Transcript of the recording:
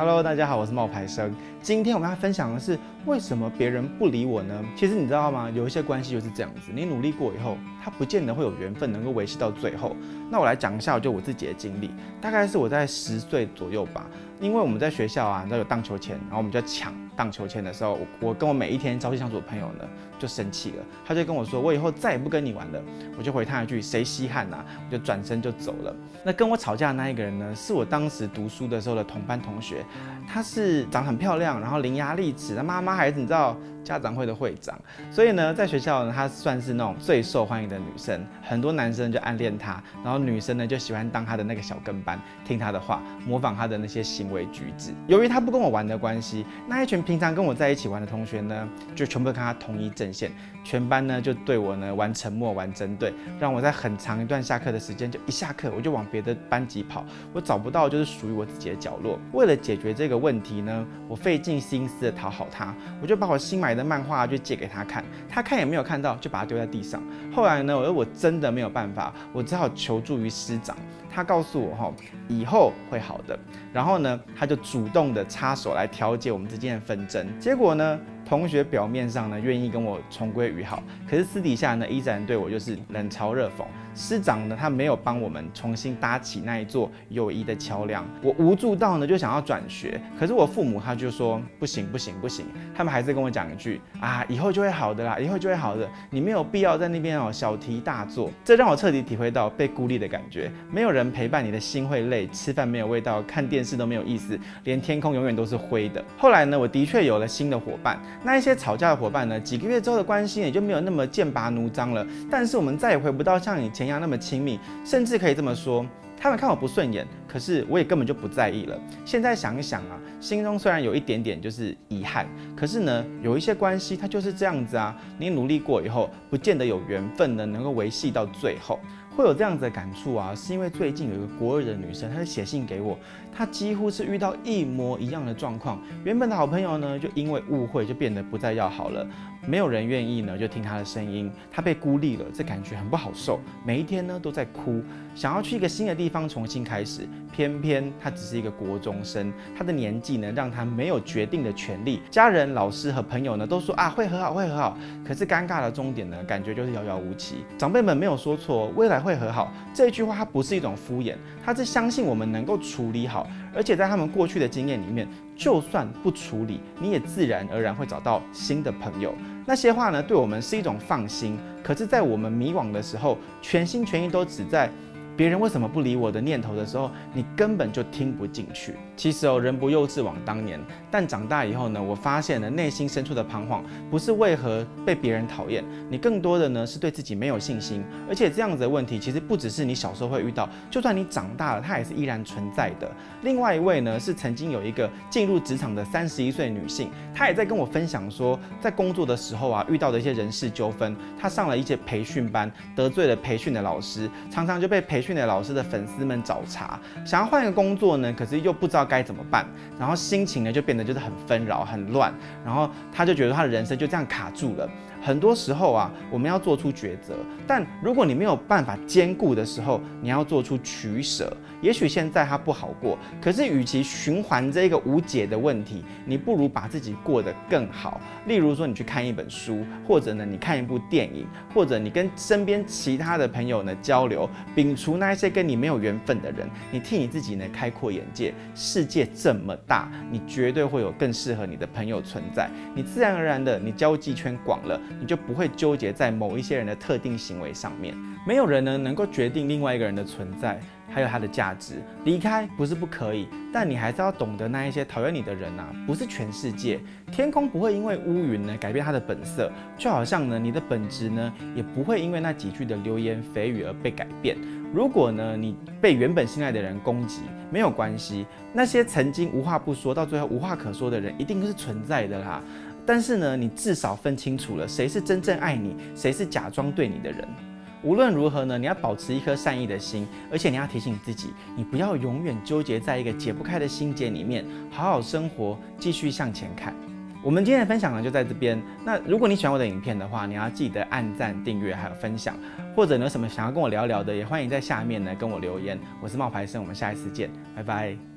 Hello，大家好，我是冒牌生。今天我们要分享的是为什么别人不理我呢？其实你知道吗？有一些关系就是这样子，你努力过以后，他不见得会有缘分能够维系到最后。那我来讲一下，就我自己的经历，大概是我在十岁左右吧。因为我们在学校啊，都有荡秋千，然后我们就抢荡秋千的时候，我跟我每一天朝夕相处的朋友呢，就生气了，他就跟我说，我以后再也不跟你玩了。我就回他一句，谁稀罕呐？我就转身就走了。那跟我吵架的那一个人呢，是我当时读书的时候的同班同学，她是长很漂亮，然后伶牙俐齿，她妈妈还是你知道。家长会的会长，所以呢，在学校呢，她算是那种最受欢迎的女生，很多男生就暗恋她，然后女生呢就喜欢当她的那个小跟班，听她的话，模仿她的那些行为举止。由于她不跟我玩的关系，那一群平常跟我在一起玩的同学呢，就全部跟她同一阵线，全班呢就对我呢玩沉默，玩针对，让我在很长一段下课的时间，就一下课我就往别的班级跑，我找不到就是属于我自己的角落。为了解决这个问题呢，我费尽心思的讨好她，我就把我新买的漫画就借给他看，他看也没有看到，就把它丢在地上。后来呢，我说我真的没有办法，我只好求助于师长。他告诉我哈，以后会好的。然后呢，他就主动的插手来调解我们之间的纷争。结果呢，同学表面上呢愿意跟我重归于好，可是私底下呢依然对我就是冷嘲热讽。师长呢，他没有帮我们重新搭起那一座友谊的桥梁。我无助到呢就想要转学，可是我父母他就说不行不行不行，他们还是跟我讲一句啊，以后就会好的啦，以后就会好的，你没有必要在那边哦小题大做。这让我彻底体会到被孤立的感觉，没有人陪伴你的心会累，吃饭没有味道，看电视都没有意思，连天空永远都是灰的。后来呢，我的确有了新的伙伴，那一些吵架的伙伴呢，几个月之后的关系也就没有那么剑拔弩张了，但是我们再也回不到像以前一样。那么亲密，甚至可以这么说，他们看我不顺眼，可是我也根本就不在意了。现在想一想啊，心中虽然有一点点就是遗憾，可是呢，有一些关系它就是这样子啊，你努力过以后，不见得有缘分呢能够维系到最后。会有这样子的感触啊，是因为最近有一个国二的女生，她写信给我，她几乎是遇到一模一样的状况。原本的好朋友呢，就因为误会就变得不再要好了，没有人愿意呢就听他的声音，他被孤立了，这感觉很不好受，每一天呢都在哭，想要去一个新的地方重新开始，偏偏他只是一个国中生，他的年纪呢让他没有决定的权利，家人、老师和朋友呢都说啊会和好会和好，可是尴尬的终点呢感觉就是遥遥无期。长辈们没有说错，未来。会和好这句话，它不是一种敷衍，他是相信我们能够处理好，而且在他们过去的经验里面，就算不处理，你也自然而然会找到新的朋友。那些话呢，对我们是一种放心，可是，在我们迷惘的时候，全心全意都只在。别人为什么不理我的念头的时候，你根本就听不进去。其实哦，人不幼稚枉当年。但长大以后呢，我发现了内心深处的彷徨，不是为何被别人讨厌，你更多的呢是对自己没有信心。而且这样子的问题，其实不只是你小时候会遇到，就算你长大了，它也是依然存在的。另外一位呢，是曾经有一个进入职场的三十一岁女性，她也在跟我分享说，在工作的时候啊，遇到的一些人事纠纷，她上了一些培训班，得罪了培训的老师，常常就被培训。训练老师的粉丝们找茬，想要换一个工作呢，可是又不知道该怎么办，然后心情呢就变得就是很纷扰、很乱，然后他就觉得他的人生就这样卡住了。很多时候啊，我们要做出抉择，但如果你没有办法兼顾的时候，你要做出取舍。也许现在他不好过，可是与其循环这个无解的问题，你不如把自己过得更好。例如说，你去看一本书，或者呢，你看一部电影，或者你跟身边其他的朋友呢交流，摒除那一些跟你没有缘分的人，你替你自己呢开阔眼界。世界这么大，你绝对会有更适合你的朋友存在。你自然而然的，你交际圈广了。你就不会纠结在某一些人的特定行为上面。没有人呢能够决定另外一个人的存在，还有它的价值。离开不是不可以，但你还是要懂得那一些讨厌你的人啊，不是全世界。天空不会因为乌云呢改变它的本色，就好像呢你的本质呢也不会因为那几句的流言蜚语而被改变。如果呢你被原本心爱的人攻击，没有关系。那些曾经无话不说到最后无话可说的人，一定是存在的啦。但是呢，你至少分清楚了谁是真正爱你，谁是假装对你的人。无论如何呢，你要保持一颗善意的心，而且你要提醒自己，你不要永远纠结在一个解不开的心结里面，好好生活，继续向前看。我们今天的分享呢就在这边。那如果你喜欢我的影片的话，你要记得按赞、订阅还有分享，或者你有什么想要跟我聊聊的，也欢迎在下面呢跟我留言。我是冒牌生，我们下一次见，拜拜。